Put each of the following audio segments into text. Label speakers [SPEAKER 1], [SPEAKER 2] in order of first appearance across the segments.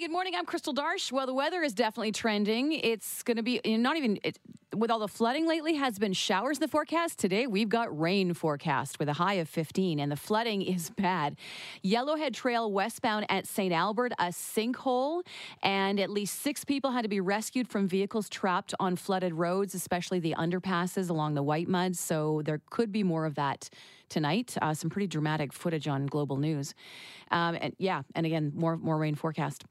[SPEAKER 1] good morning. I'm Crystal Darsh. Well, the weather is definitely trending. It's going to be not even it, with all the flooding lately has been showers in the forecast. Today we've got rain forecast with a high of 15 and the flooding is bad. Yellowhead Trail westbound at St. Albert, a sinkhole and at least 6 people had to be rescued from vehicles trapped on flooded roads, especially the underpasses along the Whitemud, so there could be more of that tonight. Uh, some pretty dramatic footage on Global News. Um, and yeah, and again, more more rain forecast.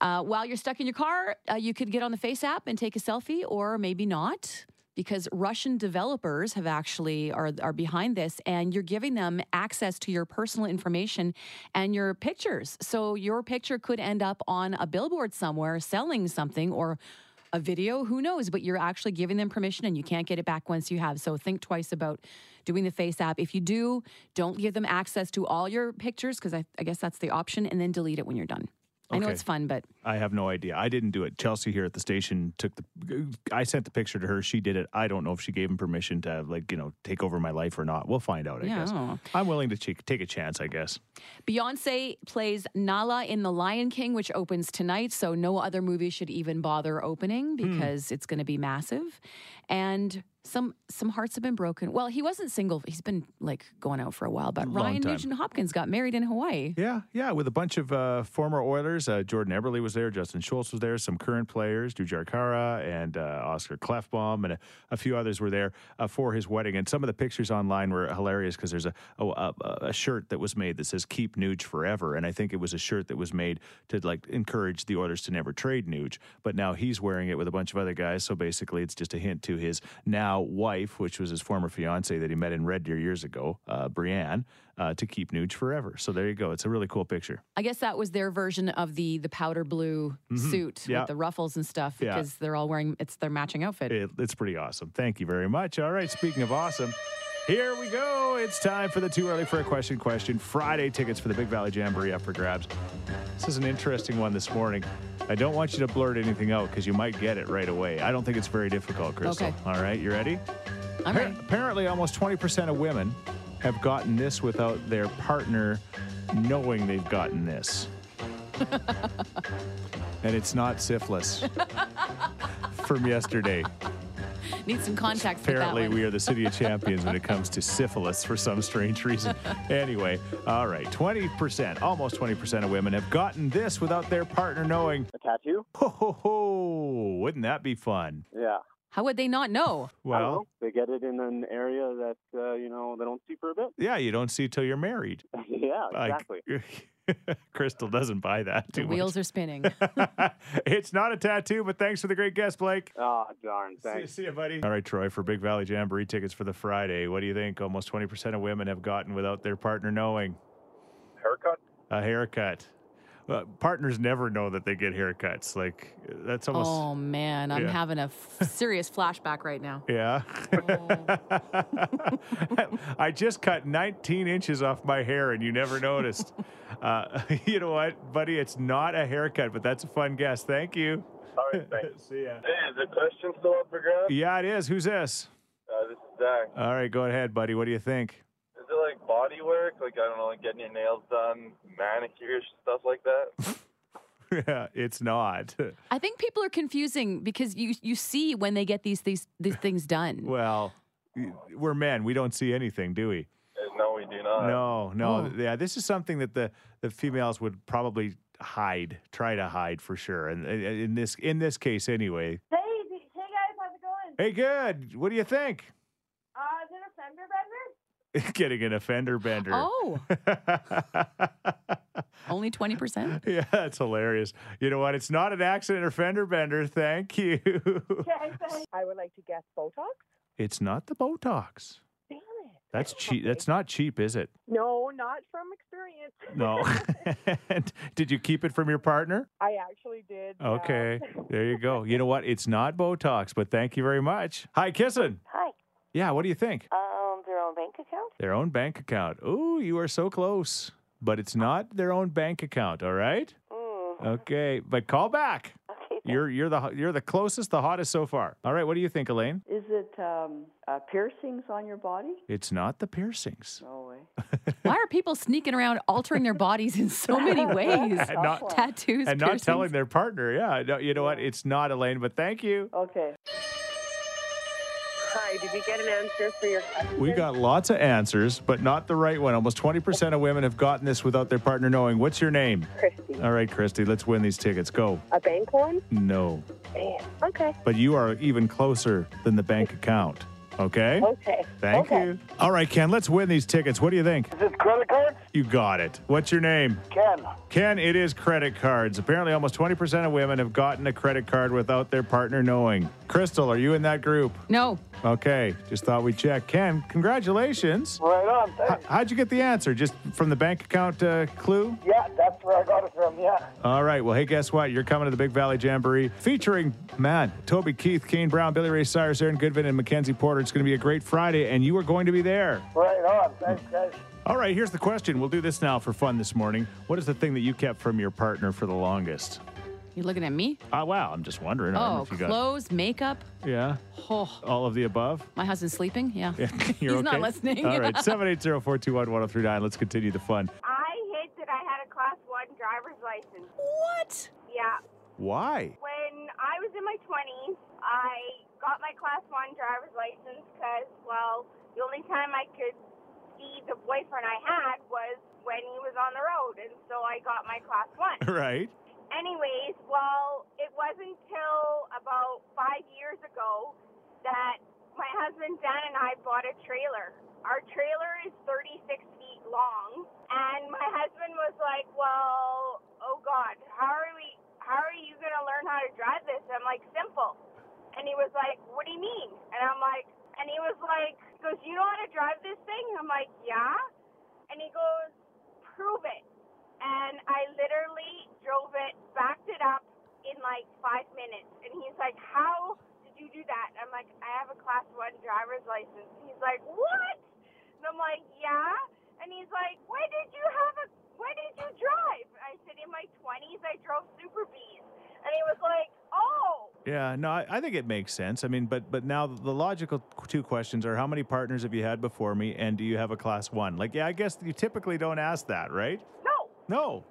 [SPEAKER 1] Uh, while you're stuck in your car, uh, you could get on the FaceApp and take a selfie, or maybe not. Because Russian developers have actually are are behind this, and you're giving them access to your personal information and your pictures. So your picture could end up on a billboard somewhere selling something, or a video, who knows? But you're actually giving them permission and you can't get it back once you have. So think twice about doing the FaceApp. If you do, don't give them access to all your pictures because I, I guess that's the option and then delete it when you're done. I know
[SPEAKER 2] Okay.
[SPEAKER 1] it's fun, but
[SPEAKER 2] I have no idea. I didn't do it. Chelsea here at the station took the. I sent the picture to her. She did it. I don't know if she gave him permission to like you know take over my life or not. We'll find out. I
[SPEAKER 1] Yeah, I
[SPEAKER 2] guess.
[SPEAKER 1] don't know.
[SPEAKER 2] I'm willing to ch- take a chance. I guess.
[SPEAKER 1] Beyonce plays Nala in The Lion King, which opens tonight. So no other movie should even bother opening
[SPEAKER 2] Hmm.
[SPEAKER 1] because it's going to be massive. And some some hearts have been broken. Well, he wasn't single. He's been like going out for a while. But
[SPEAKER 2] Long
[SPEAKER 1] Ryan
[SPEAKER 2] time.
[SPEAKER 1] Nugent Hopkins got married in Hawaii.
[SPEAKER 2] Yeah, yeah, with a bunch of uh, former Oilers. Uh, Jordan Eberle was there, Justin Schultz was there, some current players, Dujar Kara and uh, Oscar Klefbom, and a, a few others were there uh, for his wedding. And some of the pictures online were hilarious because there's a, a a a shirt that was made that says "Keep Nuge Forever," and I think it was a shirt that was made to like encourage the Oilers to never trade Nuge. But now he's wearing it with a bunch of other guys, so basically it's just a hint to his now wife, which was his former fiance that he met in Red Deer years ago, uh, Brienne, uh, to keep Nuge forever. So there you go. It's a really cool picture.
[SPEAKER 1] I guess that was their version of the the powder blue suit
[SPEAKER 2] Mm-hmm. Yeah.
[SPEAKER 1] with the ruffles and stuff
[SPEAKER 2] Yeah.
[SPEAKER 1] because they're all wearing it's their matching outfit.
[SPEAKER 2] It, it's pretty awesome. Thank you very much. All right, speaking of awesome, here we go. It's time for the Too Early for a Question question. Friday tickets for the Big Valley Jamboree up for grabs. This is an interesting one this morning. I don't want you to blurt anything out because you might get it right away. I don't think it's very difficult, Crystal.
[SPEAKER 1] Okay.
[SPEAKER 2] All right, you ready?
[SPEAKER 1] I'm ready.
[SPEAKER 2] Apparently, almost 20% of women have gotten this without their partner knowing they've gotten this. and it's not syphilis from yesterday.
[SPEAKER 1] Need some context. with that
[SPEAKER 2] Apparently, we are the city of champions when it comes to syphilis for some strange reason. Anyway, all right, 20%, almost 20% of women have gotten this without their partner knowing.
[SPEAKER 3] A tattoo?
[SPEAKER 2] Ho, ho, ho. Wouldn't that be fun?
[SPEAKER 3] Yeah.
[SPEAKER 1] How would they not know?
[SPEAKER 2] Well,
[SPEAKER 3] know. they get it in an area that uh, you know they don't see for a bit.
[SPEAKER 2] yeah, you don't see till you're married.
[SPEAKER 3] yeah,
[SPEAKER 2] Like,
[SPEAKER 3] exactly.
[SPEAKER 2] Crystal doesn't buy that
[SPEAKER 1] The
[SPEAKER 2] too
[SPEAKER 1] wheels are spinning.
[SPEAKER 2] it's not a tattoo, but thanks for the great guest, Blake.
[SPEAKER 3] Oh, darn.
[SPEAKER 2] See,
[SPEAKER 3] Thanks.
[SPEAKER 2] see you, buddy. All right, Troy, for Big Valley Jamboree tickets for the Friday, what do you think? Almost 20% of women have gotten without their partner knowing
[SPEAKER 3] Haircut?
[SPEAKER 2] a haircut. Uh, partners never know that they get haircuts. Like, that's almost.
[SPEAKER 1] oh man, I'm
[SPEAKER 2] Yeah.
[SPEAKER 1] having a f- serious flashback right now.
[SPEAKER 2] Yeah. I just cut 19 inches off my hair and you never noticed. Uh, you know what, buddy? It's not a haircut, but that's a fun guess. Thank you.
[SPEAKER 3] All right, thanks.
[SPEAKER 2] See ya.
[SPEAKER 3] Hey, is the question still up for grabs?
[SPEAKER 2] Yeah, it is. Who's this?
[SPEAKER 3] Uh, this is Zach.
[SPEAKER 2] All right, go ahead, buddy. What do you think?
[SPEAKER 3] Is it like body work? Like, I don't know, like getting your nails done, manicures, stuff like that?
[SPEAKER 2] yeah, it's not.
[SPEAKER 1] I think people are confusing because you you see when they get these these these things done.
[SPEAKER 2] Well, we're men. We don't see anything, do we?
[SPEAKER 3] Uh, no, we do not.
[SPEAKER 2] No, no.
[SPEAKER 1] Oh.
[SPEAKER 2] Yeah, this is something that the, the females would probably hide, try to hide for sure. And in this in this case, anyway.
[SPEAKER 4] Hey, hey guys, how's it going?
[SPEAKER 2] Hey, good. What do you think?
[SPEAKER 4] Uh, is it a fender bender?
[SPEAKER 2] Getting an offender bender.
[SPEAKER 1] Oh, only twenty percent.
[SPEAKER 2] yeah, that's hilarious. You know what? It's not an accident or fender bender. Thank you.
[SPEAKER 4] Okay. I would like to guess Botox.
[SPEAKER 2] it's not the Botox.
[SPEAKER 4] Damn it.
[SPEAKER 2] That's cheap. That's not cheap, is it?
[SPEAKER 4] No, not from experience.
[SPEAKER 2] No. Did you keep it from your partner?
[SPEAKER 4] I actually did. yeah.
[SPEAKER 2] Okay. There you go. You know what? It's not Botox, but thank you very much. Hi, Kissin.
[SPEAKER 5] Hi.
[SPEAKER 2] Yeah, what do you think?
[SPEAKER 5] Their own bank account?
[SPEAKER 2] Their own bank account. Ooh, you are so close. But it's not their own bank account, all right?
[SPEAKER 5] Mm.
[SPEAKER 2] Okay, but call back.
[SPEAKER 5] Okay,
[SPEAKER 2] You're you're the you're the closest, the hottest so far. All right, what do you think, Elaine?
[SPEAKER 6] Is it um, uh, piercings on your body?
[SPEAKER 2] It's not the piercings.
[SPEAKER 6] No way.
[SPEAKER 1] Why are people sneaking around altering their bodies in so many ways?
[SPEAKER 2] And not
[SPEAKER 1] Tattoos,
[SPEAKER 2] and not telling their partner. Yeah, no, you know what? It's not Elaine, but thank you.
[SPEAKER 6] Okay.
[SPEAKER 5] Hi, did you get an answer for your question?
[SPEAKER 2] We got lots of answers, but not the right one. Almost 20% of women have gotten this without their partner knowing. What's your name?
[SPEAKER 5] Christy.
[SPEAKER 2] All right, Christy, let's win these tickets. Go.
[SPEAKER 5] A bank one?
[SPEAKER 2] No.
[SPEAKER 5] Man. Okay.
[SPEAKER 2] But you are even closer than the bank account. Okay?
[SPEAKER 5] Okay.
[SPEAKER 2] Thank
[SPEAKER 5] okay.
[SPEAKER 2] you. All right, Ken, let's win these tickets. What do you think?
[SPEAKER 7] Is it credit cards?
[SPEAKER 2] You got it. What's your name?
[SPEAKER 7] Ken.
[SPEAKER 2] Ken, it is credit cards. Apparently, almost 20% of women have gotten a credit card without their partner knowing. Crystal, are you in that group?
[SPEAKER 1] No.
[SPEAKER 2] Okay, just thought we'd check. Ken, congratulations.
[SPEAKER 7] Right on. Thanks.
[SPEAKER 2] How'd you get the answer? Just from the bank account uh, clue?
[SPEAKER 7] Yeah, that's where I got it from. Yeah.
[SPEAKER 2] All right. Well, hey, guess what? You're coming to the Big Valley Jamboree featuring, man, Toby Keith, Kane Brown, Billy Ray Cyrus, Aaron Goodvin, and Mackenzie Porter. It's going to be a great Friday, and you are going to be there.
[SPEAKER 7] Right on. Thanks, guys.
[SPEAKER 2] All right. Here's the question. We'll do this now for fun this morning. What is the thing that you kept from your partner for the longest?
[SPEAKER 1] You looking at me?
[SPEAKER 2] Ah, wow. I'm just wondering. I don't know
[SPEAKER 1] Oh,
[SPEAKER 2] if you got.
[SPEAKER 1] clothes, makeup.
[SPEAKER 2] Yeah.
[SPEAKER 1] Oh,
[SPEAKER 2] All of the above.
[SPEAKER 1] my husband's sleeping. Yeah.
[SPEAKER 2] Yeah, You're
[SPEAKER 1] He's not
[SPEAKER 2] okay?
[SPEAKER 1] listening.
[SPEAKER 2] All right. 780-421-1039. Let's continue the fun.
[SPEAKER 4] I hate that I had a class one driver's license.
[SPEAKER 1] What?
[SPEAKER 4] Yeah.
[SPEAKER 2] Why?
[SPEAKER 4] When I was in my 20s, I got my class one driver's license because, well, the only time I could see the boyfriend I had was when he was on the road, and so I got my class one.
[SPEAKER 2] Right.
[SPEAKER 4] Anyways, well, it wasn't until about five years ago that my husband Dan and I bought a trailer. Our trailer is 36 feet long, and my husband was like, "Well, oh God, how are we? How are you gonna learn how to drive this?" I'm like, "Simple." And he was like, "What do you mean?" And I'm like, and he was like, he "Goes, you know how to drive this thing?" I'm like, "Yeah." And he goes, "Prove it." and I literally drove it, backed it up in like five minutes. And he's like, How did you do that? I'm like, I have a class one driver's license. He's like, What? And I'm like, Yeah. And he's like, When did you have a when did you drive? I said, In my twenties I drove Super Bees. And he was like, Oh
[SPEAKER 2] Yeah, no, I, I think it makes sense. I mean, but but now the logical two questions are: How many partners have you had before me, and do you have a class one? Like, yeah, I guess you typically don't ask that, right?
[SPEAKER 4] no.
[SPEAKER 2] No.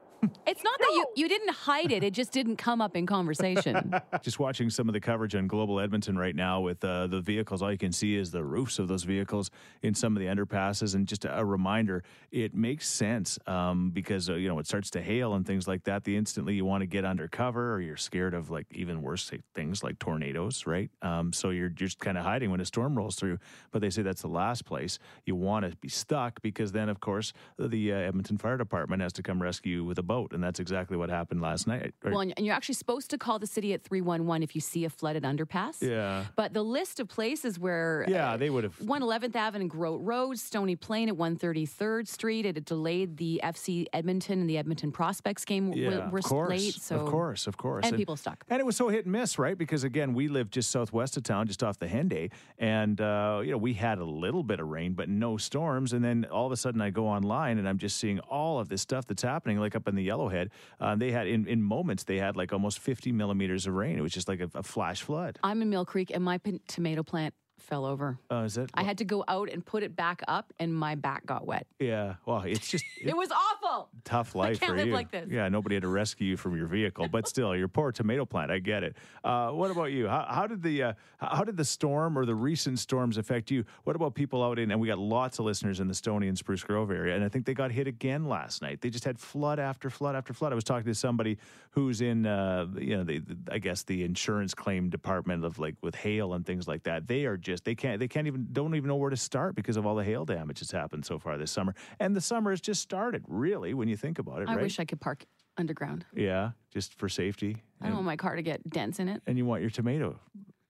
[SPEAKER 1] It's not that you, you didn't hide it. It just didn't come up in conversation.
[SPEAKER 2] Just watching some of the coverage on Global Edmonton right now with uh, the vehicles, all you can see is the roofs of those vehicles in some of the underpasses. And just a reminder, it makes sense um, because uh, you know it starts to hail and things like that. The instantly you want to get under cover, or you're scared of like even worse things like tornadoes, right? Um, so you're just kind of hiding when a storm rolls through. But they say that's the last place you want to be stuck because then, of course, the uh, Edmonton Fire Department has to come rescue you with a boat, and that's exactly what happened last night.
[SPEAKER 1] Well, and you're actually supposed to call the city at 311 if you see a flooded underpass.
[SPEAKER 2] yeah.
[SPEAKER 1] But the list of places where
[SPEAKER 2] Yeah, they would have.
[SPEAKER 1] 111th Avenue, and Groat Road, Stony Plain at 133rd Street. It had delayed the FC Edmonton and the Edmonton Prospects game
[SPEAKER 2] Yeah,
[SPEAKER 1] were
[SPEAKER 2] of course,
[SPEAKER 1] late. So
[SPEAKER 2] of course, of course,
[SPEAKER 1] and people stuck.
[SPEAKER 2] And it was so hit and miss, right? Because again, we live just southwest of town, just off the Henday, and uh, you know we had a little bit of rain, but no storms. And then all of a sudden, I go online and I'm just seeing all of this stuff that's happening, like up in the Yellowhead. Uh, they had in, in moments they had like almost 50 millimeters of rain. It was just like a, a flash flood.
[SPEAKER 1] I'm in Mill Creek and my p- tomato plant fell over.
[SPEAKER 2] Uh, is that?
[SPEAKER 1] I had to go out and put it back up, and my back got wet.
[SPEAKER 2] yeah. Well, it's just
[SPEAKER 1] It was awful.
[SPEAKER 2] tough life
[SPEAKER 1] can't
[SPEAKER 2] for
[SPEAKER 1] live
[SPEAKER 2] you.
[SPEAKER 1] like this.
[SPEAKER 2] Yeah, nobody had to rescue you from your vehicle, but still, your poor tomato plant. I get it. Uh, what about you? How, how did the uh, how did the storm or the recent storms affect you? What about people out in? And we got lots of listeners in the Stony and Spruce Grove area, and I think they got hit again last night. They just had flood after flood after flood. I was talking to somebody who's in, uh, you know, the, the, I guess the insurance claim department of like with hail and things like that. They are just they can't they can't even don't even know where to start because of all the hail damage that's happened so far this summer. And the summer has just started, really, when you think about it.
[SPEAKER 1] I
[SPEAKER 2] right?
[SPEAKER 1] wish I could park underground.
[SPEAKER 2] Yeah, just for safety.
[SPEAKER 1] I don't want my car to get dents in it.
[SPEAKER 2] And you want your tomato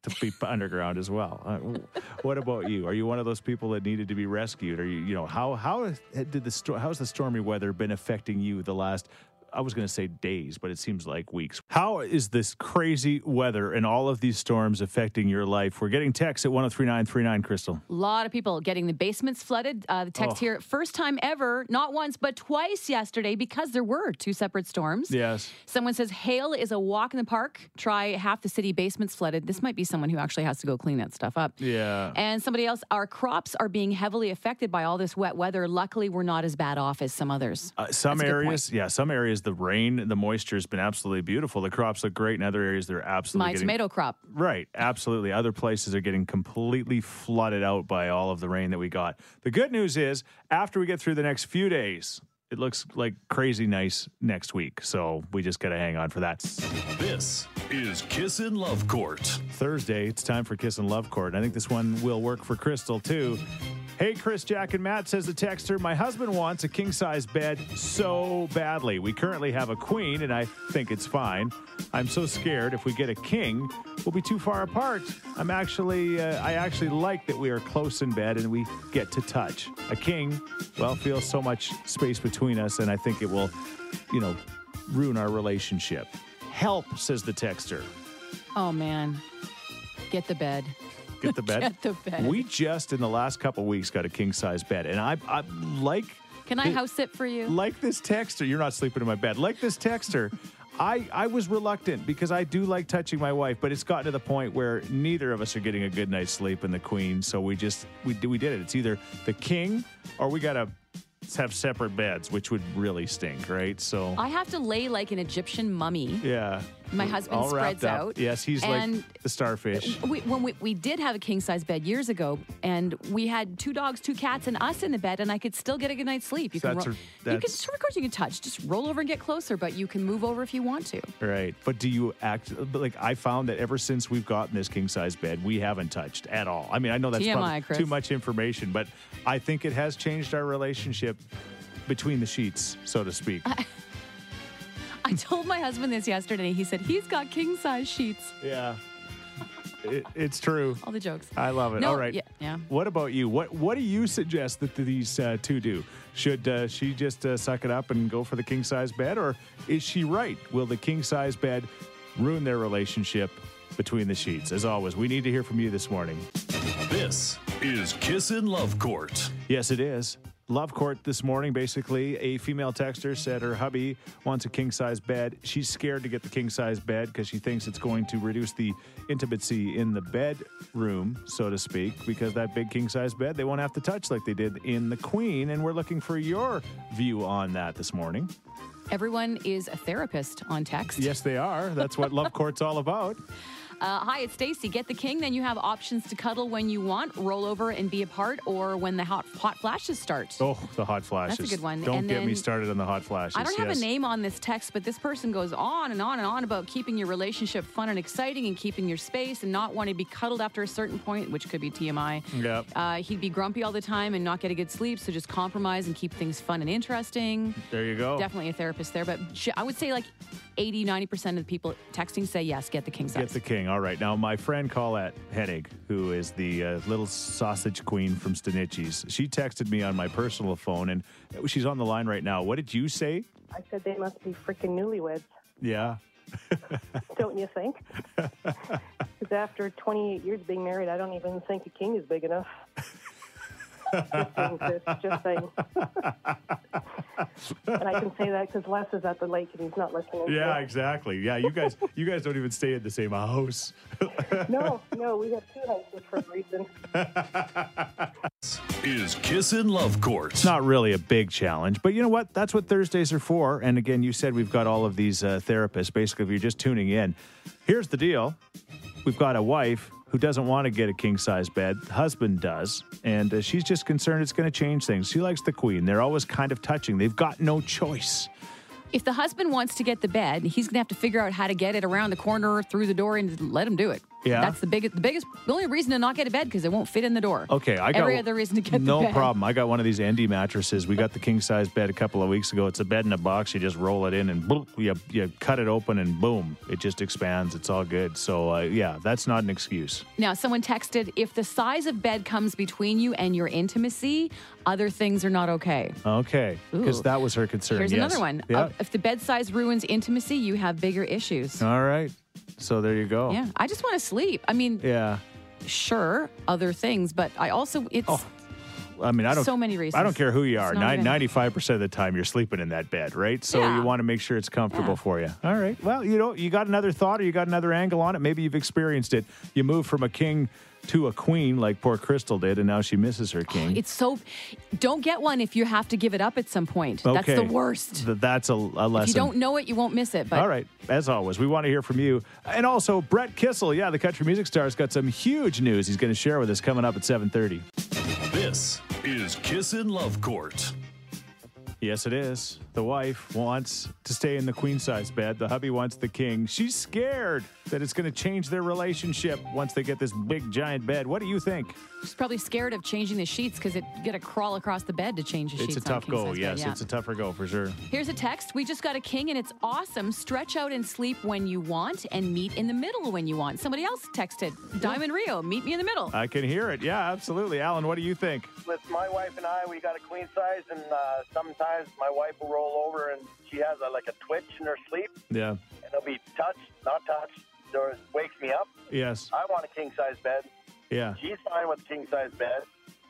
[SPEAKER 2] to be underground as well. Uh, what about you? Are you one of those people that needed to be rescued? Are you, you know, how how did the sto- how's the stormy weather been affecting you the last I was going to say days, but it seems like weeks. How is this crazy weather and all of these storms affecting your life? We're getting texts at 103939, Crystal.
[SPEAKER 1] A lot of people getting the basements flooded. Uh, the text
[SPEAKER 2] Oh.
[SPEAKER 1] here, first time ever, not once, but twice yesterday because there were two separate storms.
[SPEAKER 2] Yes.
[SPEAKER 1] Someone says hail is a walk in the park. Try half the city basements flooded. This might be someone who actually has to go clean that stuff up.
[SPEAKER 2] Yeah.
[SPEAKER 1] And somebody else, our crops are being heavily affected by all this wet weather. Luckily, we're not as bad off as some others.
[SPEAKER 2] Uh, some
[SPEAKER 1] That's
[SPEAKER 2] areas, yeah, some areas, the rain, the moisture has been absolutely beautiful. The crops look great. In other areas, they're absolutely
[SPEAKER 1] My
[SPEAKER 2] getting,
[SPEAKER 1] tomato crop.
[SPEAKER 2] Right, absolutely. Other places are getting completely flooded out by all of the rain that we got. The good news is, after we get through the next few days, it looks like crazy nice next week. So we just got to hang on for that.
[SPEAKER 8] This is Kissin' Love Court.
[SPEAKER 2] Thursday, it's time for Kissin' Love Court. I think this one will work for Crystal too. Hey, Chris, Jack, and Matt says the texter, my husband wants a king size bed so badly. We currently have a queen, and I think it's fine. I'm so scared if we get a king, we'll be too far apart. I'm actually, uh, I actually like that we are close in bed and we get to touch. A king, well, feels so much space between us, and I think it will, you know, ruin our relationship. Help, says the texter.
[SPEAKER 1] Oh, man. Get the bed.
[SPEAKER 2] Get the bed.
[SPEAKER 1] Get the bed.
[SPEAKER 2] We just in the last couple weeks got a king size bed, and I, I like
[SPEAKER 1] Can I house sit for you?
[SPEAKER 2] like this texter. You're not sleeping in my bed. Like this texter. I, I was reluctant because I do like touching my wife, but it's gotten to the point where neither of us are getting a good night's sleep in the queen. So we just we we did it. It's either the king or we gotta have separate beds, which would really stink, right? So
[SPEAKER 1] I have to lay like an Egyptian mummy.
[SPEAKER 2] yeah,
[SPEAKER 1] My husband spreads
[SPEAKER 2] up.
[SPEAKER 1] out.
[SPEAKER 2] Yes, he's
[SPEAKER 1] and
[SPEAKER 2] like the starfish.
[SPEAKER 1] We, when we, we did have a king size bed years ago, and we had two dogs, two cats, and us in the bed, and I could still get a good night's sleep. You
[SPEAKER 2] So
[SPEAKER 1] can,
[SPEAKER 2] that's
[SPEAKER 1] ro-
[SPEAKER 2] a-
[SPEAKER 1] you can,
[SPEAKER 2] that's-
[SPEAKER 1] of course, you can touch. Just roll over and get closer, but you can move over if you want to.
[SPEAKER 2] Right. But do you act but like I found that ever since we've gotten this king size bed, we haven't touched at all. I mean, I know that's
[SPEAKER 1] TMI,
[SPEAKER 2] too much information, but I think it has changed our relationship between the sheets, so to speak.
[SPEAKER 1] I told my husband this yesterday. He said he's got king size sheets.
[SPEAKER 2] yeah. It, it's true.
[SPEAKER 1] All the jokes.
[SPEAKER 2] I love it.
[SPEAKER 1] No,
[SPEAKER 2] all right.
[SPEAKER 1] yeah, yeah.
[SPEAKER 2] What about you? What What do you suggest that these uh, two do? Should uh, she just uh, suck it up and go for the king size bed, or is she right? Will the king size bed ruin their relationship between the sheets? As always, we need to hear from you this morning.
[SPEAKER 8] This is Kissin' Love Court.
[SPEAKER 2] Yes, it is. Love Court this morning. Basically, a female texter said her hubby wants a king size bed. She's scared to get the king size bed because she thinks it's going to reduce the intimacy in the bedroom, so to speak, because that big king size bed they won't have to touch like they did in the Queen. And we're looking for your view on that this morning.
[SPEAKER 1] Everyone is a therapist on text.
[SPEAKER 2] Yes, they are. That's what Love Court's all about.
[SPEAKER 1] Uh, hi, it's Stacy. Get the king, then you have options to cuddle when you want, roll over and be apart, or when the hot hot flashes start.
[SPEAKER 2] Oh, the hot flashes.
[SPEAKER 1] That's a good one.
[SPEAKER 2] Don't
[SPEAKER 1] And
[SPEAKER 2] get me started on the hot flashes.
[SPEAKER 1] I don't have
[SPEAKER 2] yes.
[SPEAKER 1] a name on this text, but this person goes on and on and on about keeping your relationship fun and exciting and keeping your space and not wanting to be cuddled after a certain point, which could be TMI.
[SPEAKER 2] Yep.
[SPEAKER 1] Uh, he'd be grumpy all the time and not get a good sleep, so just compromise and keep things fun and interesting.
[SPEAKER 2] There you go.
[SPEAKER 1] Definitely a therapist there, but I would say like 80, 90% of the people texting say yes, get the king size.
[SPEAKER 2] Get the king. All right. Now, my friend Colette Hennig, who is the uh, little sausage queen from Stawnichy's, she texted me on my personal phone, and she's on the line right now. What did you say?
[SPEAKER 5] I said they must be freaking newlyweds,
[SPEAKER 2] Yeah.
[SPEAKER 5] don't you think? Because after 28 years being married, I don't even think a king is big enough. just saying, just saying. and I can say that because Les is at the lake and he's not listening.
[SPEAKER 2] Yeah, exactly. Yeah, you guys, you guys don't even stay in the same house.
[SPEAKER 5] No, no, we have two houses for a reason.
[SPEAKER 8] Is Kissin' Love Course.
[SPEAKER 2] It's not really a big challenge, but you know what? That's what Thursdays are for. And again, you said we've got all of these uh, therapists. Basically, if you're just tuning in, here's the deal: we've got a wife who doesn't want to get a king size bed. The husband does, and uh, she's just concerned it's going to change things. She likes the queen. They're always kind of touching. They've got no choice.
[SPEAKER 1] If the husband wants to get the bed, he's going to have to figure out how to get it around the corner, through the door, and let him do it.
[SPEAKER 2] Yeah?
[SPEAKER 1] That's the biggest, the biggest, the only reason to not get a bed because it won't fit in the door.
[SPEAKER 2] Okay, I got
[SPEAKER 1] Every other reason to get the bed.
[SPEAKER 2] no problem. I got one of these Endy mattresses. We got the king size bed a couple of weeks ago. It's a bed in a box. You just roll it in and boom, you you cut it open and boom, it just expands. It's all good. So uh, yeah, that's not an excuse.
[SPEAKER 1] Now, someone texted if the size of bed comes between you and your intimacy, other things are not okay.
[SPEAKER 2] Okay, because that was her concern.
[SPEAKER 1] Here's
[SPEAKER 2] yes.
[SPEAKER 1] another one.
[SPEAKER 2] Yeah.
[SPEAKER 1] Uh, if the bed size ruins intimacy, you have bigger issues.
[SPEAKER 2] all right. So there you go.
[SPEAKER 1] Yeah, I just want to sleep. I mean,
[SPEAKER 2] Yeah.
[SPEAKER 1] sure, other things, but I also it's
[SPEAKER 2] Oh, I mean, I don't.
[SPEAKER 1] So many reasons.
[SPEAKER 2] I don't care who you are.
[SPEAKER 1] not
[SPEAKER 2] Ninety-five percent of the time, you're sleeping in that bed, right? So
[SPEAKER 1] Yeah.
[SPEAKER 2] you want to make sure it's comfortable
[SPEAKER 1] Yeah.
[SPEAKER 2] for you. All right. Well, you know, you got another thought, or you got another angle on it. Maybe you've experienced it. You move from a king to a queen, like poor Crystal did, and now she misses her oh, king.
[SPEAKER 1] it's so don't get one if you have to give it up at some point. That's the worst.
[SPEAKER 2] Th- that's a, a lesson.
[SPEAKER 1] If you don't know it, you won't miss it. But
[SPEAKER 2] All right. As always, we want to hear from you. And also, Brett Kissel, yeah, the country music star, has got some huge news he's going to share with us coming up at 7.30.
[SPEAKER 8] This is kiss Kissin' Love Court.
[SPEAKER 2] Yes, it is. The wife wants to stay in the queen size bed. The hubby wants the king. She's scared that it's going to change their relationship once they get this big giant bed. What do you think?
[SPEAKER 1] she's probably scared of changing the sheets because it you got to crawl across the bed to change the
[SPEAKER 2] It's
[SPEAKER 1] sheets.
[SPEAKER 2] It's
[SPEAKER 1] a
[SPEAKER 2] tough
[SPEAKER 1] king
[SPEAKER 2] go.
[SPEAKER 1] size bed,
[SPEAKER 2] Yes,
[SPEAKER 1] yeah.
[SPEAKER 2] it's a tougher go for sure.
[SPEAKER 1] Here's a text. We just got a king and it's awesome. Stretch out and sleep when you want and meet in the middle when you want. Somebody else texted Diamond Rio, meet me in the middle.
[SPEAKER 2] I can hear it. Yeah, absolutely. Alan, what do you think?
[SPEAKER 7] With my wife and I, we got a queen size, and uh, sometimes my wife will roll over and she has a, like a twitch in her sleep,
[SPEAKER 2] Yeah.
[SPEAKER 7] and it'll be touch, not touch, or wakes me up.
[SPEAKER 2] Yes.
[SPEAKER 7] I want a king size bed.
[SPEAKER 2] Yeah.
[SPEAKER 7] She's fine with king size bed.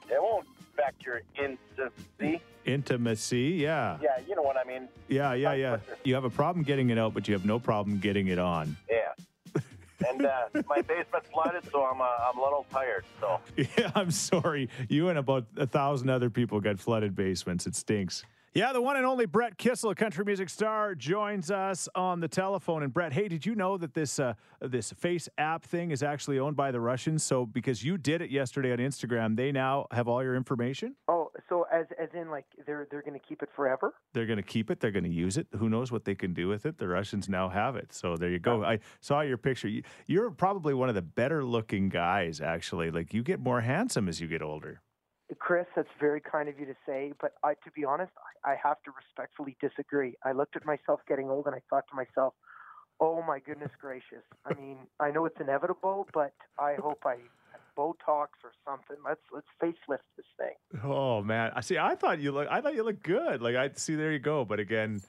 [SPEAKER 7] It won't affect your intimacy.
[SPEAKER 2] Intimacy. Yeah.
[SPEAKER 7] Yeah, you know what I mean.
[SPEAKER 2] Yeah, yeah, yeah. You have a problem getting it out, but you have no problem getting it on.
[SPEAKER 7] Yeah. and uh, my basement flooded, so I'm uh, I'm a little tired. So
[SPEAKER 2] Yeah, I'm sorry. You and about a thousand other people got flooded basements. It stinks. Yeah, the one and only Brett Kissel, country music star, joins us on the telephone. And Brett, hey, did you know that this uh, this FaceApp thing is actually owned by the Russians? So because you did it yesterday on Instagram, they now have all your information.
[SPEAKER 9] Oh, so as as in like they're they're going to keep it forever?
[SPEAKER 2] They're going to keep it. They're going to use it. Who knows what they can do with it? The Russians now have it. So there you go. I saw your picture. You- You're probably one of the better looking guys, actually. Like you get more handsome as you get older.
[SPEAKER 9] Chris, that's very kind of you to say, but I, to be honest, I, I have to respectfully disagree. I looked at myself getting old and I thought to myself, "Oh my goodness gracious!" I mean, I know it's inevitable, but I hope I Botox or something. Let's let's facelift this thing.
[SPEAKER 2] Oh man, I see. I thought you look. I thought you looked good. Like I see. There you go. But again,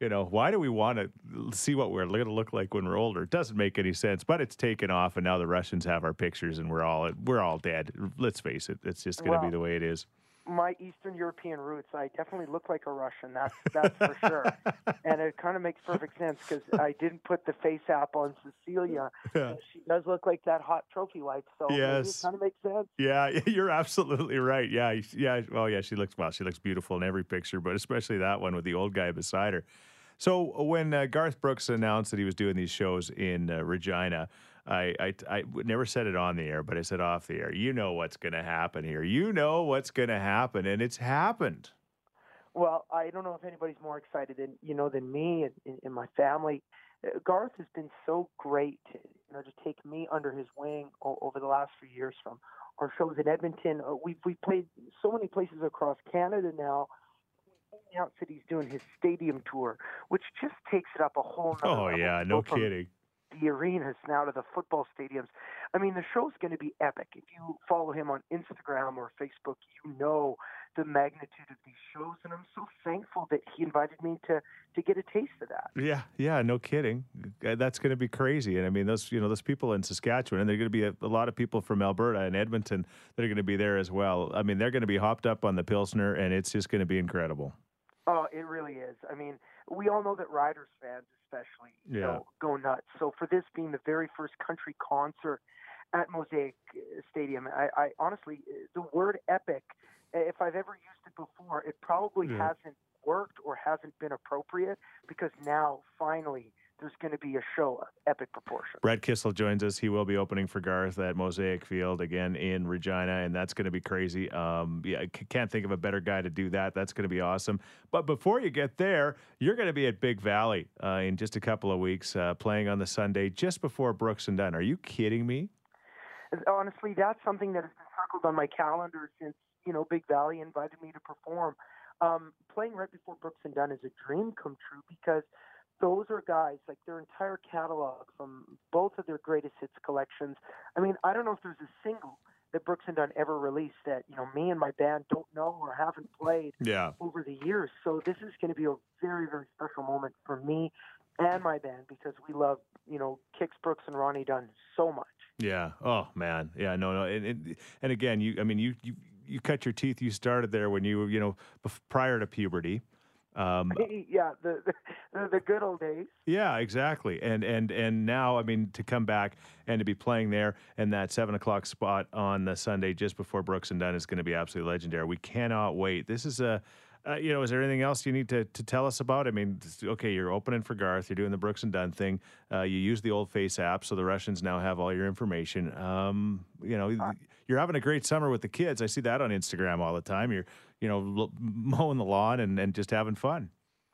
[SPEAKER 2] you know, why do we want to see what we're going to look like when we're older? It doesn't make any sense. But it's taken off, and now the Russians have our pictures, and we're all we're all dead. Let's face it. It's just going to be the way it is.
[SPEAKER 9] My Eastern European roots, I definitely look like a Russian. That's that's for sure, and it kind of makes perfect sense because I didn't put the FaceApp on Cecilia.
[SPEAKER 2] Yeah.
[SPEAKER 9] She does look like that hot trophy wife, so maybe it kind of makes sense.
[SPEAKER 2] Yeah, you're absolutely right. Yeah, yeah. Well, yeah, she looks well. She looks beautiful in every picture, but especially that one with the old guy beside her. So when uh, Garth Brooks announced that he was doing these shows in uh, Regina, I, I I never said it on the air, but I said off the air. You know what's going to happen here. You know what's going to happen, and it's happened.
[SPEAKER 9] Well, I don't know if anybody's more excited than you know than me and, and, my family. Uh, Garth has been so great, to, you know, to take me under his wing over the last few years. From our shows in Edmonton, uh, we've we played so many places across Canada now. That he's doing his stadium tour, which just takes it up a whole.
[SPEAKER 2] Oh
[SPEAKER 9] level.
[SPEAKER 2] yeah, no
[SPEAKER 9] go
[SPEAKER 2] kidding.
[SPEAKER 9] The arenas now to the football stadiums. I mean, the show's going to be epic. If you follow him on Instagram or Facebook, you know the magnitude of these shows, and I'm so thankful that he invited me to to get a taste of that.
[SPEAKER 2] Yeah, yeah, no kidding. That's going to be crazy. And I mean, those you know those people in Saskatchewan, and there are going to be a, a lot of people from Alberta and Edmonton that are going to be there as well. I mean, they're going to be hopped up on the Pilsner, and it's just going to be incredible.
[SPEAKER 9] Oh, it really is. I mean, we all know that Riders fans, especially, you know, go nuts. So for this being the very first country concert at Mosaic uh, Stadium, I, I honestly, uh, the word epic, if I've ever used it before, it probably
[SPEAKER 2] Yeah.
[SPEAKER 9] hasn't worked or hasn't been appropriate because now finally there's going to be a show of epic proportions.
[SPEAKER 2] Brett Kissel joins us. He will be opening for Garth at Mosaic Field again in Regina, and that's going to be crazy. Um, yeah, I can't think of a better guy to do that. That's going to be awesome. But before you get there, you're going to be at Big Valley uh, in just a couple of weeks, uh, playing on the Sunday just before Brooks and Dunn. Are you kidding me?
[SPEAKER 9] honestly, that's something that has been circled on my calendar since you know Big Valley invited me to perform. Um, playing right before Brooks and Dunn is a dream come true because those are guys like their entire catalog from both of their greatest hits collections. I mean, I don't know if there's a single that Brooks and Dunn ever released that you know me and my band don't know or haven't played
[SPEAKER 2] Yeah.
[SPEAKER 9] over the years. So this is going to be a very very special moment for me and my band because we love you know Kix Brooks and Ronnie Dunn so much.
[SPEAKER 2] Yeah. Oh man. Yeah. No. No. And and, and again, you. I mean, you, you you cut your teeth. You started there when you were, you know, prior to puberty. Um,
[SPEAKER 9] yeah, the, the the good old days.
[SPEAKER 2] yeah, exactly. And and and now, I mean, to come back and to be playing there in that seven o'clock spot on the Sunday just before Brooks and Dunn is going to be absolutely legendary. We cannot wait. This is a. Uh, you know, is there anything else you need to, to tell us about? I mean, okay, you're opening for Garth. You're doing the Brooks and Dunn thing. Uh, you use the old FaceApp, so the Russians now have all your information. Um, you know, you're having a great summer with the kids. I see that on Instagram all the time. You're, you know, mowing the lawn and, and just having fun.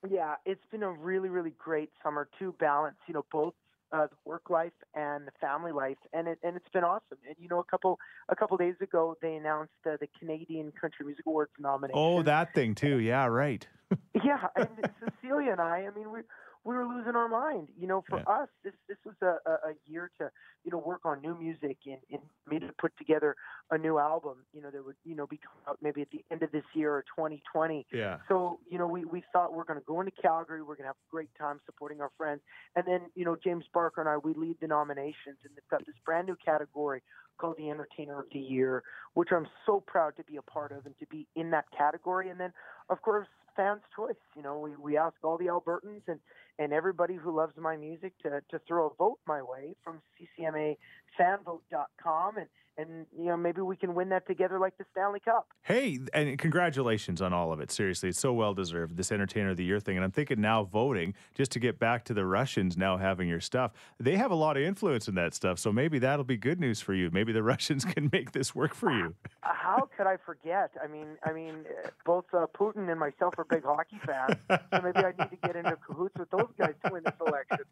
[SPEAKER 9] Yeah, it's been a really, really great summer to balance, you know, both uh, the work life and the family life, and it and it's been awesome. And you know, a couple a couple days ago, they announced uh, the Canadian Country Music Awards nomination.
[SPEAKER 2] Oh, that thing too. Yeah, right.
[SPEAKER 9] yeah, and Cecilia and I, I mean, we we were losing our mind. You know, for us, this this was a, a, year to you know work on new music and, and to put together a new album. You know, that would you know be coming out maybe at the end of this year or 2020.
[SPEAKER 2] Yeah.
[SPEAKER 9] So you know, we we thought we're going to go into Calgary. We're going to have a great time supporting our friends, and then you know, James Barker and I we lead the nominations, and they've got this brand new category called the Entertainer of the Year, which I'm so proud to be a part of and to be in that category. And then, of course, fans' choice. You know, we, we ask all the Albertans and, and everybody who loves my music to, to throw a vote my way from ccmafanvote.com. And, and, you know, maybe we can win that together like the Stanley Cup.
[SPEAKER 2] Hey, and congratulations on all of it. Seriously, it's so well deserved, this Entertainer of the Year thing. And I'm thinking now voting, just to get back to the Russians now having your stuff, they have a lot of influence in that stuff. So maybe that'll be good news for you. Maybe the Russians can make this work for you.
[SPEAKER 9] How could I forget? I mean, I mean, uh, both uh, Putin and myself are big hockey fans, so maybe I need to get into cahoots with those guys to win this election.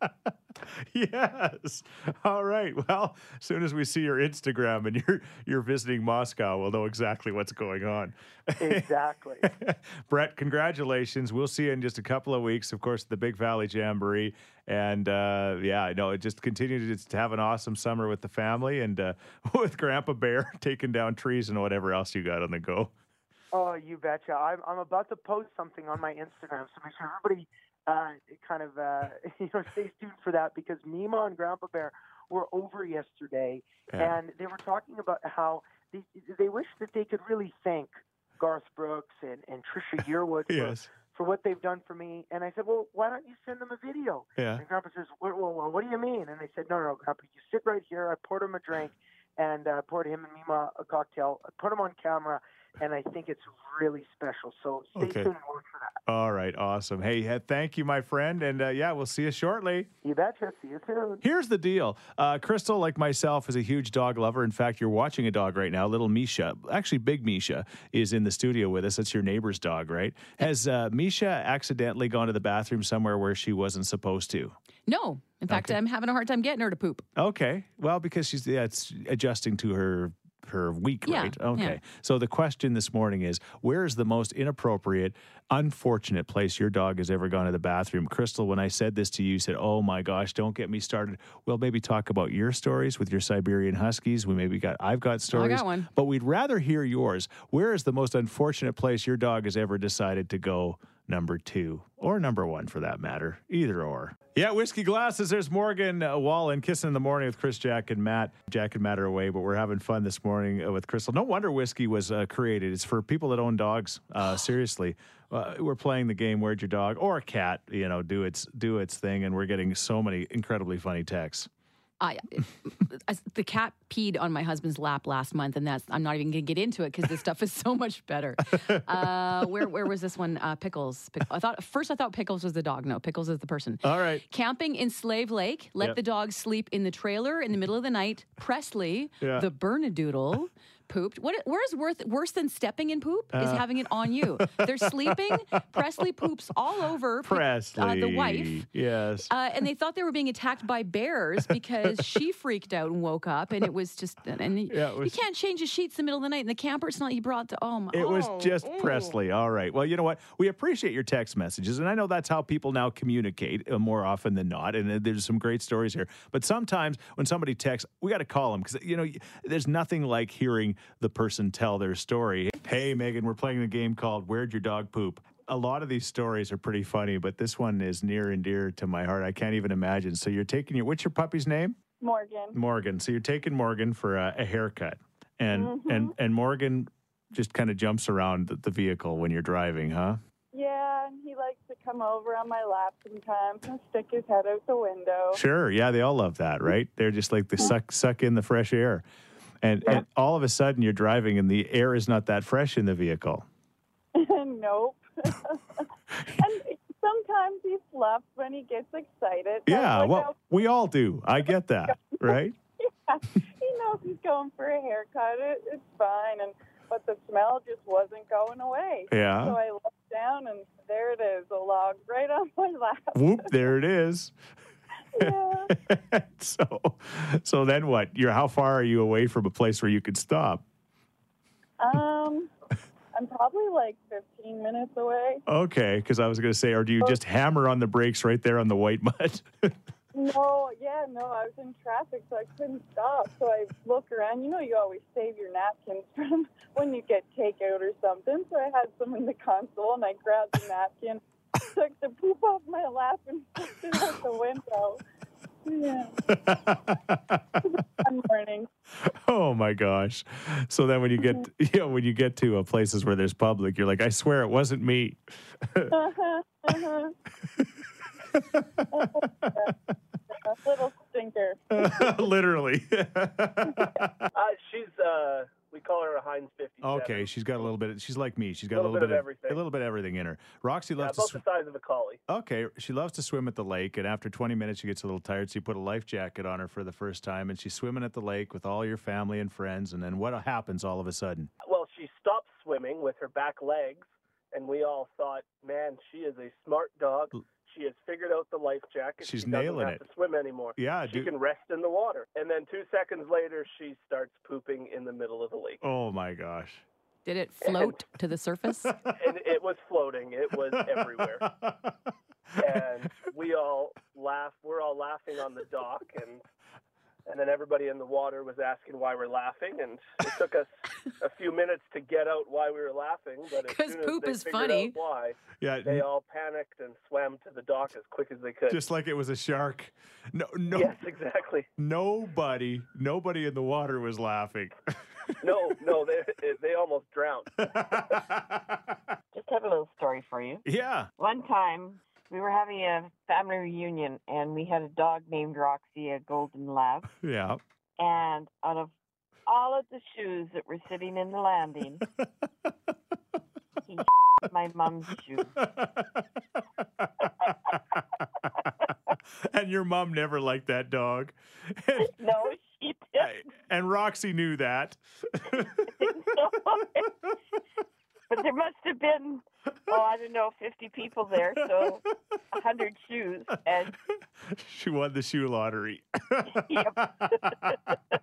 [SPEAKER 2] yes. All right. Well, as soon as we see your Instagram and you're you're visiting Moscow, we'll know exactly what's going on.
[SPEAKER 9] Exactly.
[SPEAKER 2] Brett, congratulations. We'll see you in just a couple of weeks, of course, the Big Valley Jamboree. And uh, yeah, I know, it just continue to just have an awesome summer with the family and uh, with Grandpa Bear taking down trees and whatever else you got on the go.
[SPEAKER 9] Oh, you betcha. I'm, I'm about to post something on my Instagram, so make sure everybody uh, kind of uh, you know stays tuned for that because Mima and Grandpa Bear were over yesterday,
[SPEAKER 2] Yeah.
[SPEAKER 9] and they were talking about how they they wish that they could really thank Garth Brooks and, and Trisha Yearwood for,
[SPEAKER 2] Yes.
[SPEAKER 9] for what they've done for me. And I said, well, why don't you send them a video?
[SPEAKER 2] Yeah.
[SPEAKER 9] And Grandpa says, well, well, well, what do you mean? And they said, no, no, Grandpa, you sit right here. I poured him a drink and uh, poured him and Mima a cocktail. I put him on camera, and I think it's really special. So stay
[SPEAKER 2] Okay.
[SPEAKER 9] tuned and watch for that.
[SPEAKER 2] All right. Awesome. Hey, thank you, my friend. And uh, yeah, we'll see you shortly.
[SPEAKER 9] You betcha. See you soon.
[SPEAKER 2] Here's the deal. Uh, Crystal, like myself, is a huge dog lover. In fact, you're watching a dog right now. Little Misha, actually, Big Misha, is in the studio with us. That's your neighbor's dog, right? Has uh, Misha accidentally gone to the bathroom somewhere where she wasn't supposed to?
[SPEAKER 1] No. In fact, I'm having a hard time getting her to poop.
[SPEAKER 2] Okay. Well, because she's yeah, it's adjusting to her her week,
[SPEAKER 1] Yeah,
[SPEAKER 2] right? Okay.
[SPEAKER 1] yeah.
[SPEAKER 2] So the question this morning is where is the most inappropriate, unfortunate place your dog has ever gone to the bathroom? Crystal, when I said this to you, you said, Oh my gosh, don't get me started. We'll maybe talk about your stories with your Siberian Huskies. We maybe got I've got stories.
[SPEAKER 1] I got one.
[SPEAKER 2] But we'd rather hear yours. Where is the most unfortunate place your dog has ever decided to go? Number two, or number one for that matter, either or. Yeah, whiskey glasses. There's Morgan Wallen kissing in the morning with Chris, Jack, and Matt. Jack and Matt are away, but we're having fun this morning uh, with Crystal. No wonder whiskey was uh, created. It's for people that own dogs. Uh, seriously, uh, we're playing the game. Where'd your dog or a cat? You know, do its do its thing, and we're getting so many incredibly funny texts.
[SPEAKER 1] I, I- the cat peed on my husband's lap last month, and that's I'm not even going to get into it because this stuff is so much better. Uh, where where was this one? Uh, Pickles. Pick- I thought first I thought Pickles was the dog. No, Pickles is the person.
[SPEAKER 2] All right.
[SPEAKER 1] Camping in Slave Lake. Let
[SPEAKER 2] Yep.
[SPEAKER 1] the dog sleep in the trailer in the middle of the night. Presley,
[SPEAKER 2] Yeah.
[SPEAKER 1] the Bernedoodle. Pooped. What? Where's worth worse than stepping in poop is
[SPEAKER 2] Uh.
[SPEAKER 1] having it on you. They're sleeping. Presley poops all over
[SPEAKER 2] Presley.
[SPEAKER 1] uh, the wife.
[SPEAKER 2] Yes.
[SPEAKER 1] Uh, and they thought they were being attacked by bears because she freaked out and woke up, and it was just and
[SPEAKER 2] Yeah, it
[SPEAKER 1] you can't change the sheets in the middle of the night. And the camper, it's not he brought the oh my.
[SPEAKER 2] It was
[SPEAKER 1] oh,
[SPEAKER 2] just
[SPEAKER 1] oh.
[SPEAKER 2] Presley. All right. Well, you know what? We appreciate your text messages, and I know that's how people now communicate uh, more often than not. And uh, there's some great stories here. But sometimes when somebody texts, we got to call them because you know there's nothing like hearing the person tell their story. Hey, Megan, we're playing a game called "Where'd Your Dog Poop." A lot of these stories are pretty funny, but this one is near and dear to my heart. I can't even imagine. So you're taking your what's your puppy's name?
[SPEAKER 10] Morgan.
[SPEAKER 2] Morgan. So you're taking Morgan for a, a haircut, and
[SPEAKER 10] Mhm.
[SPEAKER 2] and and Morgan just kind of jumps around the, the vehicle when you're driving, huh?
[SPEAKER 10] Yeah, and he likes to come over on my lap sometimes and stick his head out the window.
[SPEAKER 2] Sure. Yeah, they all love that, right? They're just like they suck suck in the fresh air, and and all of a sudden you're driving and the air is not that fresh in the vehicle.
[SPEAKER 10] nope. and sometimes he fluffs when he gets excited.
[SPEAKER 2] Yeah.
[SPEAKER 10] look
[SPEAKER 2] Well, we all do. I get that, right?
[SPEAKER 10] yeah, he knows he's going for a haircut. It, it's fine, and but the smell just wasn't going away.
[SPEAKER 2] Yeah.
[SPEAKER 10] So I looked down, and there it is, a log right on my lap.
[SPEAKER 2] Whoop! There it is.
[SPEAKER 10] Yeah.
[SPEAKER 2] so, so then what? You're how far are you away from a place where you could stop?
[SPEAKER 10] Um, I'm probably like 15 minutes away.
[SPEAKER 2] Okay, because I was going to say, or do you just hammer on the brakes right there on the white mud?
[SPEAKER 10] No, yeah, no, I was in traffic, so I couldn't stop. So I look around. You know, you always save your napkins from when you get takeout or something. So I had some in the console, and I grabbed the napkin, took the poop off my lap, and pushed it out the window. Yeah. Morning.
[SPEAKER 2] oh my gosh! So then when you get, you know, when you get to uh, places where there's public, you're like, I swear it wasn't me.
[SPEAKER 10] Uh-huh, uh-huh. Little stinker.
[SPEAKER 2] Literally.
[SPEAKER 7] Uh, she's uh, we call her a Heinz 50.
[SPEAKER 2] okay, she's got a little bit. Of, She's like me. She's got a
[SPEAKER 7] Little
[SPEAKER 2] little,
[SPEAKER 7] bit of
[SPEAKER 2] of
[SPEAKER 7] everything.
[SPEAKER 2] A little bit of everything in her. Roxy
[SPEAKER 7] Yeah,
[SPEAKER 2] loves
[SPEAKER 7] about
[SPEAKER 2] to.
[SPEAKER 7] the size of a collie.
[SPEAKER 2] okay, she loves to swim at the lake, and after 20 minutes, she gets a little tired. So you put a life jacket on her for the first time, and she's swimming at the lake with all your family and friends. And then what happens all of a sudden?
[SPEAKER 7] Well, she stopped swimming with her back legs, and we all thought, man, she is a smart dog. She has figured out the life jacket.
[SPEAKER 2] She's
[SPEAKER 7] she
[SPEAKER 2] nailing
[SPEAKER 7] have
[SPEAKER 2] it.
[SPEAKER 7] to swim anymore.
[SPEAKER 2] Yeah,
[SPEAKER 7] she
[SPEAKER 2] dude.
[SPEAKER 7] can rest in the water. And then two seconds later, she starts pooping in the middle of the lake.
[SPEAKER 2] Oh my gosh!
[SPEAKER 1] Did it float to the surface?
[SPEAKER 7] and it was floating. It was everywhere. and we all laugh. We're all laughing on the dock, and and then everybody in the water was asking why we're laughing, and it took us a few minutes to get out why we were laughing. But as
[SPEAKER 1] 'Cause
[SPEAKER 7] soon as
[SPEAKER 1] poop
[SPEAKER 7] they
[SPEAKER 1] is
[SPEAKER 7] figured
[SPEAKER 1] funny.
[SPEAKER 7] out why,
[SPEAKER 2] Yeah,
[SPEAKER 7] they all panicked and swam to the dock as quick as they could.
[SPEAKER 2] just like it was a shark. No, no,
[SPEAKER 7] Yes, exactly.
[SPEAKER 2] nobody, nobody in the water was laughing.
[SPEAKER 7] No, no, they they almost drowned.
[SPEAKER 11] Just have a little story for you.
[SPEAKER 2] yeah.
[SPEAKER 11] One time, we were having a family reunion, and we had a dog named Roxy, a golden lab.
[SPEAKER 2] Yeah.
[SPEAKER 11] And out of all of the shoes that were sitting in the landing, he my mom's shoe.
[SPEAKER 2] and your mom never liked that dog. And,
[SPEAKER 11] No, she didn't.
[SPEAKER 2] and Roxy knew that.
[SPEAKER 11] But there must have been, oh, I don't know, 50 people there, so 100 shoes. And
[SPEAKER 2] she won the shoe lottery.
[SPEAKER 11] Yep.